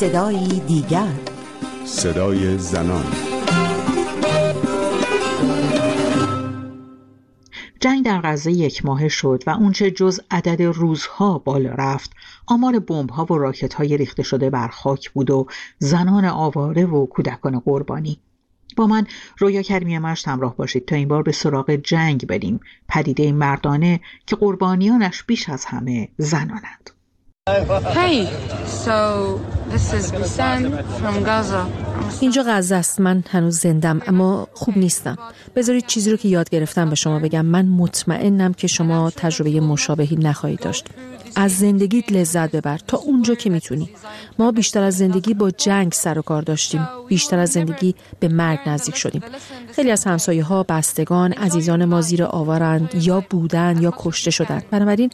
صدایی دیگر. صدای زنان. جنگ در غزه یک ماه شد و اونچه جز عدد روزها بالا رفت آمار بمب‌ها و راکت‌های ریخته شده بر خاک بود و زنان آواره و کودکان قربانی. با من رویا کریمی مشت همراه باشید تا این بار به سراغ جنگ بریم. پدیده مردانه که قربانیانش بیش از همه زنانند. Hey, so this is from Gaza. اینجا غزه است. من هنوز زندم اما خوب نیستم. بذارید چیزی رو که یاد گرفتم به شما بگم. من مطمئنم که شما تجربه مشابهی نخواهید داشت. از زندگیت لذت ببر. تا اونجا که می‌تونی. ما بیشتر از زندگی با جنگ سر و کار داشتیم. بیشتر از زندگی به مرگ نزدیک شدیم. خیلی از همسایه ها بستگان عزیزان ما زیر آوارند یا بودن یا کشته شدند. بنابراین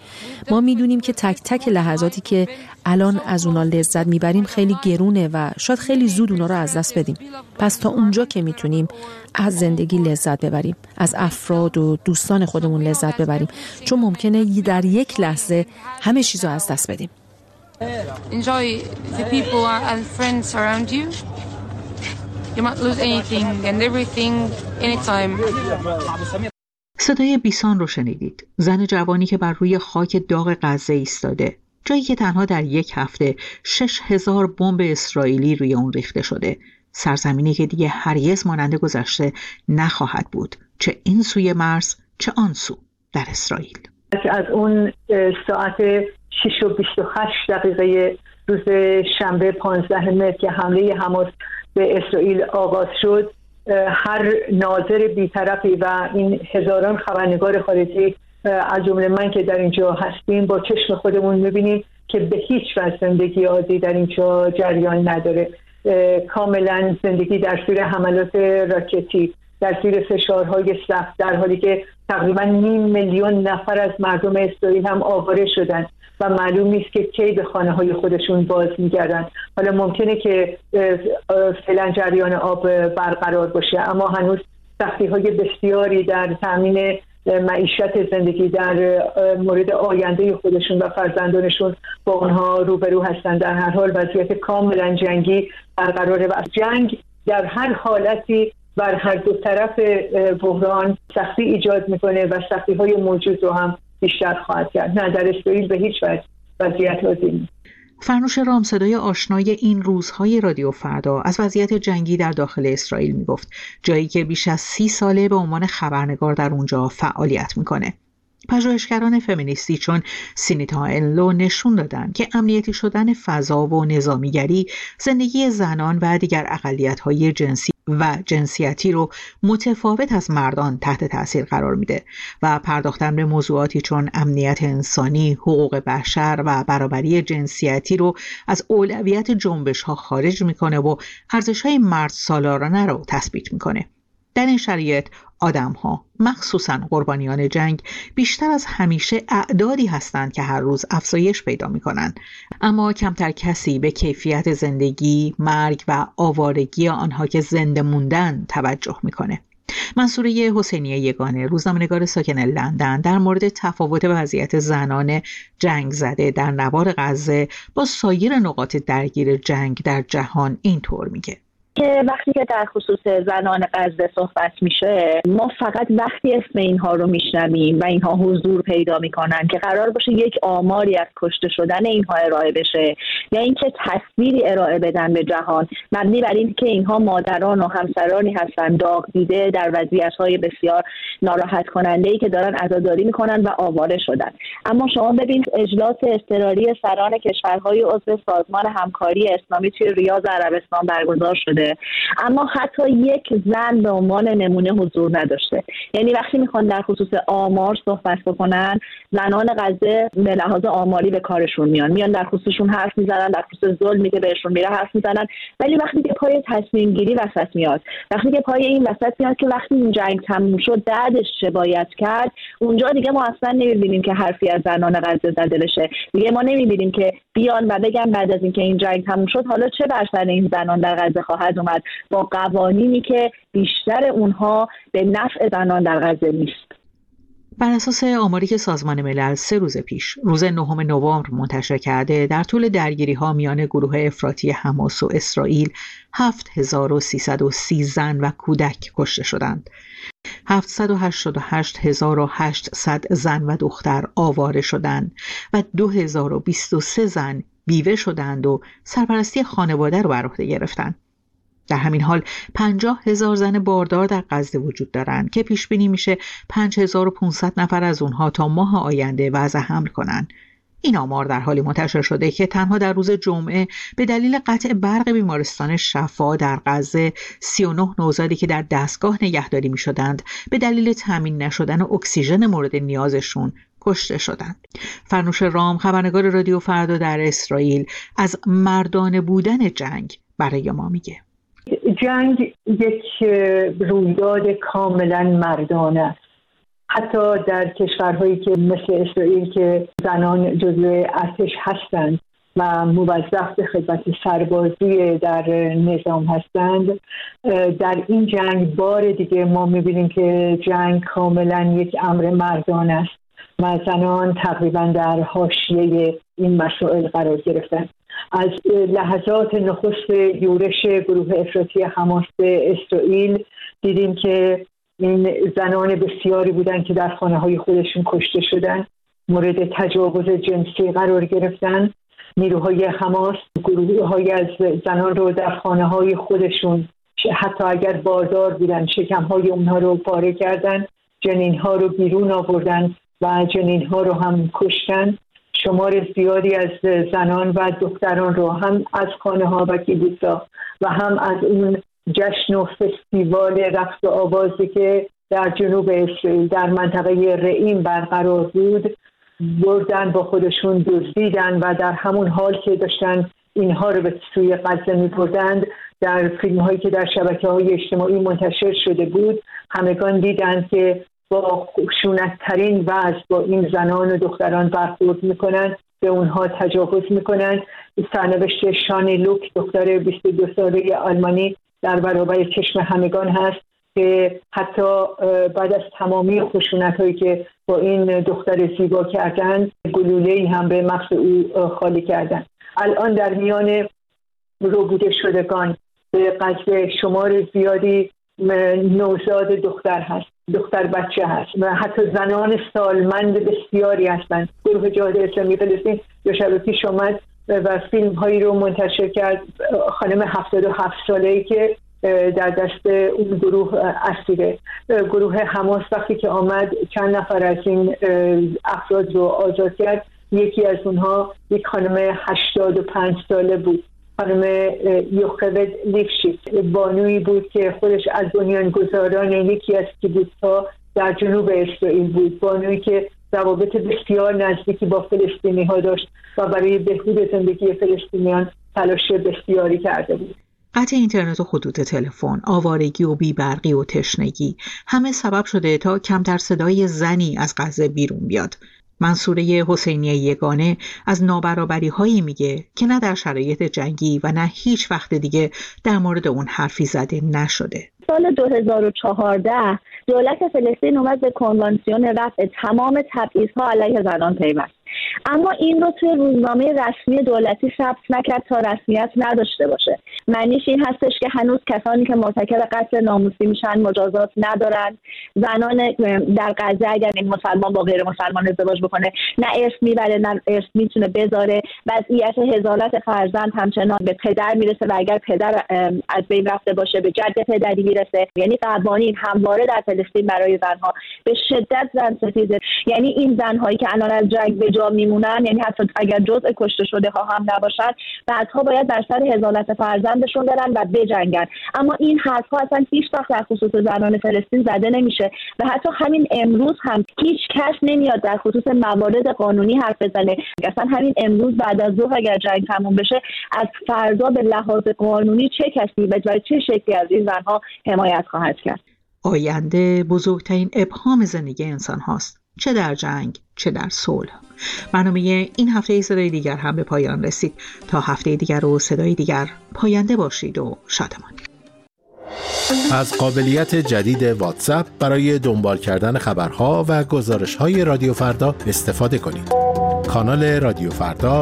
ما می‌دونیم که تک تک لحظاتی که الان از اونا لذت می‌بریم خیلی گرونه و شاید خیلی زود اونا رو از دست بدیم. پس تا اونجا که می‌تونیم از زندگی لذت ببریم از افراد و دوستان خودمون لذت ببریم. چون ممکنه در یک لحظه همه چیز رو از دست بدیم. Enjoy the people and friends around you. You might lose anything and everything anytime. صدای بیسان رو شنیدید. زن جوانی که بر روی خاک داغ غزه ایستاده. جایی که تنها در یک هفته شش هزار بمب اسرائیلی روی اون ریخته شده. سرزمینی که دیگه هرگز مانند گذشته نخواهد بود. چه این سوی مرز چه آن سو در اسرائیل. از اون ساعت 6 و 28 دقیقه روز شنبه 15 متر که حمله حماس به اسرائیل آغاز شد هر ناظر بیطرفی و این هزاران خبرنگار خارجی از جمله من که در اینجا هستیم با چشم خودمون می‌بینیم که به هیچ وجه زندگی عادی در اینجا جریان نداره. کاملا زندگی در زیر حملات راکتی در زیر فشارهای سخت در حالی که تقریبا نیم میلیون نفر از مردم اسرائیل هم آواره شدن و معلوم نیست که کی به خانه های خودشون باز میگردن. حالا ممکنه که فعلا جریان آب برقرار باشه اما هنوز سختی های بسیاری در تامین معیشت زندگی در مورد آینده خودشون و فرزندانشون با اونها روبرو هستند در هر حال وضعیت کاملا جنگی برقراره و جنگ در هر حالتی بر هر دو طرف بحران سختی ایجاد می‌کنه و سختی های موجود رو هم بیشتر خواهد کرد. نه در اسرائیل به هیچ وجه وضعیت لازم فرنوش رام صدای آشنای این روزهای رادیو فردا از وضعیت جنگی در داخل اسرائیل می‌گفت جایی که بیش از سی ساله به عنوان خبرنگار در اونجا فعالیت می‌کنه. پژوهشگران فمینیستی چون سینیتا انلو نشون دادن که امنیتی شدن فضا و نظامیگری زندگی زنان و دیگر اقلیت‌های جنسی و جنسیتی رو متفاوت از مردان تحت تاثیر قرار میده و پرداختن به موضوعاتی چون امنیت انسانی، حقوق بشر و برابری جنسیتی رو از اولویت جنبش ها خارج می‌کنه و ارزش های مرد سالارانه رو تثبیت می‌کنه. در این شرایط آدم ها مخصوصا قربانیان جنگ بیشتر از همیشه اعدادی هستند که هر روز افزایش پیدا می کنند اما کمتر کسی به کیفیت زندگی، مرگ و آوارگی آنها که زنده موندن توجه می‌کنه. منصوره حسینی یگانه روزنامه‌نگار ساکن لندن در مورد تفاوت وضعیت زنان جنگ زده در نوار غزه با سایر نقاط درگیر جنگ در جهان اینطور میگه که وقتی که در خصوص زنان غزه صحبت میشه ما فقط وقتی اسم اینها رو میشنویم و اینها حضور پیدا می‌کنن که قرار باشه یک آماری از کشته شدن اینها ارائه بشه یا اینکه تصویری ارائه بدن به جهان. مبنی بر اینکه اینها مادران و همسرانی هستن داغ دیده در وضعیت های بسیار ناراحت کننده ای که دارن عزاداری می‌کنن و آواره شدن. اما شما ببینید اجلاس اضطراری سران کشورهای عضو سازمان همکاری اسلامی توی ریاض عربستان برگزار شده. اما حتی یک زن به عنوان نمونه حضور نداشته. یعنی وقتی می‌خوان در خصوص آمار صحبت بکنن زنان غزه به لحاظ آماری به کارشون میان. میان در خصوصشون حرف می‌زنن در خصوص ظلمی که بهشون میره حرف می‌زنن. ولی وقتی که پای تصمیم گیری وسط میاد وقتی که پای این وسط میاد که وقتی این جنگ تموم شد بعدش چه باید کرد؟ اونجا دیگه ما اصلا نمی‌بینیم که حرفی از زنان غزه زده بشه. دیگه ما نمی‌بینیم که بیان و بگن بعد از اینکه این جنگ تموم شد حالا چه بر این زنان در غزه خواهد اومد. با قوانینی که بیشتر اونها به نفع زنان در غزه نیست. بر اساس آماری که سازمان ملل سه روز پیش روز نهم نوامبر منتشر کرده در طول درگیری ها میان گروه افراطی حماس و اسرائیل 7330 زن و کودک کشته شدند. 788800 زن و دختر آواره شدند و 2023 زن بیوه شدند و سرپرستی خانواده رو بر عهده گرفتند. در همین حال پنجاه هزار زن باردار در غزه وجود دارند که پیش بینی میشه 5500 نفر از اونها تا ماه آینده وضع حمل کنند. این آمار در حالی منتشر شده که تنها در روز جمعه به دلیل قطع برق بیمارستان شفا در غزه 39 نوزادی که در دستگاه نگهداری می شدند به دلیل تامین نشدن اکسیژن مورد نیازشون کشته شدند. فرنوش رام خبرنگار رادیو فردا در اسرائیل از مردانه بودن جنگ برای ما میگه. جنگ یک رویداد کاملا مردانه است. حتی در کشورهایی که مثل اسرائیل که زنان جزو ارتش هستند و موظف به خدمت سربازی در نظام هستند در این جنگ بار دیگه ما می‌بینیم که جنگ کاملا یک امر مردان است و زنان تقریبا در حاشیه این مسائل قرار گرفتند. از لحظات نخست یورش گروه افراطی حماس به اسرائیل دیدیم که این زنان بسیاری بودن که در خانه های خودشون کشته شدن مورد تجاوز جنسی قرار گرفتن. نیروهای حماس گروه های از زنان رو در خانه های خودشون حتی اگر باردار بودن شکم های اونها رو پاره کردن جنین ها رو بیرون آوردن و جنین ها رو هم کشتن. شمار زیادی از زنان و دختران رو هم از خانه ها و کلیسا و هم از اون جشن و فستیوال رقص و آوازی که در جنوب اسرائیل در منطقه رئیم برقرار بود بردن با خودشون دزدیدن و در همون حال که داشتن اینها رو به سوی غزه می بردند در فیلم هایی که در شبکه های اجتماعی منتشر شده بود همگان دیدند که با خشونتترین وضع با این زنان و دختران برخورد می‌کنن به اونها تجاوز می‌کنن. سرنوشت شانی لوک دختر 22 ساله آلمانی در برابر چشم همگان هست که حتی بعد از تمامی خشونت هایی که با این دختر زیبا کردن گلوله هم به مغز او خالی کردن. الان در میان روبوده شدگان به قصد شمار زیادی نوزاد دختر هست. دختر بچه هست و حتی زنان سالمند بسیاری هستند. گروه جهاد اسلامی فلسطین دو شب پیش آمد و فیلم هایی رو منتشر کرد. خانم 77 ساله ای که در دست اون گروه اسیره. گروه حماس وقتی که آمد چند نفر از این افراد رو آزاد کرد. یکی از اونها یک خانم 85 ساله بود. خانم یوخوت لیفشیت. بانوی بود که خودش از بنیانگذاران یکی از ها در جنوب اسرائیل بود. بانوی که روابط بسیار نزدیکی با فلسطینی ها داشت و برای بهبود زندگی فلسطینیان تلاش بسیاری کرده بود. قطع اینترنت و خطوط تلفن، آوارگی و بیبرقی و تشنگی همه سبب شده تا کمتر صدای زنی از غزه بیرون بیاد. منصوره حسینی یگانه از نابرابری هایی میگه که نه در شرایط جنگی و نه هیچ وقت دیگه در مورد اون حرفی زده نشده. سال 2014 دولت فلسطین اومد به کنوانسیون رفع تمام تبعیضها علیه زنان پیوست. اما این رو توی روزنامه رسمی دولتی ثبت نکرد تا رسمیت نداشته باشه. معنیش این هستش که هنوز کسانی که مرتکب قتل ناموسی میشن مجازات ندارن. زنان در غزه اگر این مسلمان با غیر مسلمان ازدواج بکنه نه ارث می‌بره نه ارث می‌تونه بذاره. وضعیت هزالت فرزند همچنان به پدر می‌رسه و اگر پدر از بین رفته باشه به جد پدری می‌رسه. یعنی قوانین همواره در فلسطین برای زنها. به شدت زن ستیزه یعنی این زنهایی که الان از جنگ به جا میمونن یعنی حتی اگر جزء کشته شده ها هم نباشن بعدها باید در سر هزالت فرزندشون برن و بجنگن. اما این حرف ها اصلا هیچ وقت در خصوص زنان فلسطین زده نمیشه و حتی همین امروز هم هیچ کس نمیاد در خصوص موارد قانونی حرف بزنه. اصلا همین امروز بعد از ظهر اگر جنگ تموم بشه از فردا به لحاظ قانونی چه کسی و چه شکلی از این زنها حمایت خواهد کرد. آینده بزرگترین ابهام زندگی انسان هاست. چه در جنگ چه در صلح. برنامه این هفته صدای دیگر هم به پایان رسید. تا هفته دیگر و صدای دیگر پاینده باشید و شادمان. از قابلیت جدید واتساپ برای دنبال کردن خبرها و گزارش های رادیو فردا استفاده کنید. کانال رادیو فردا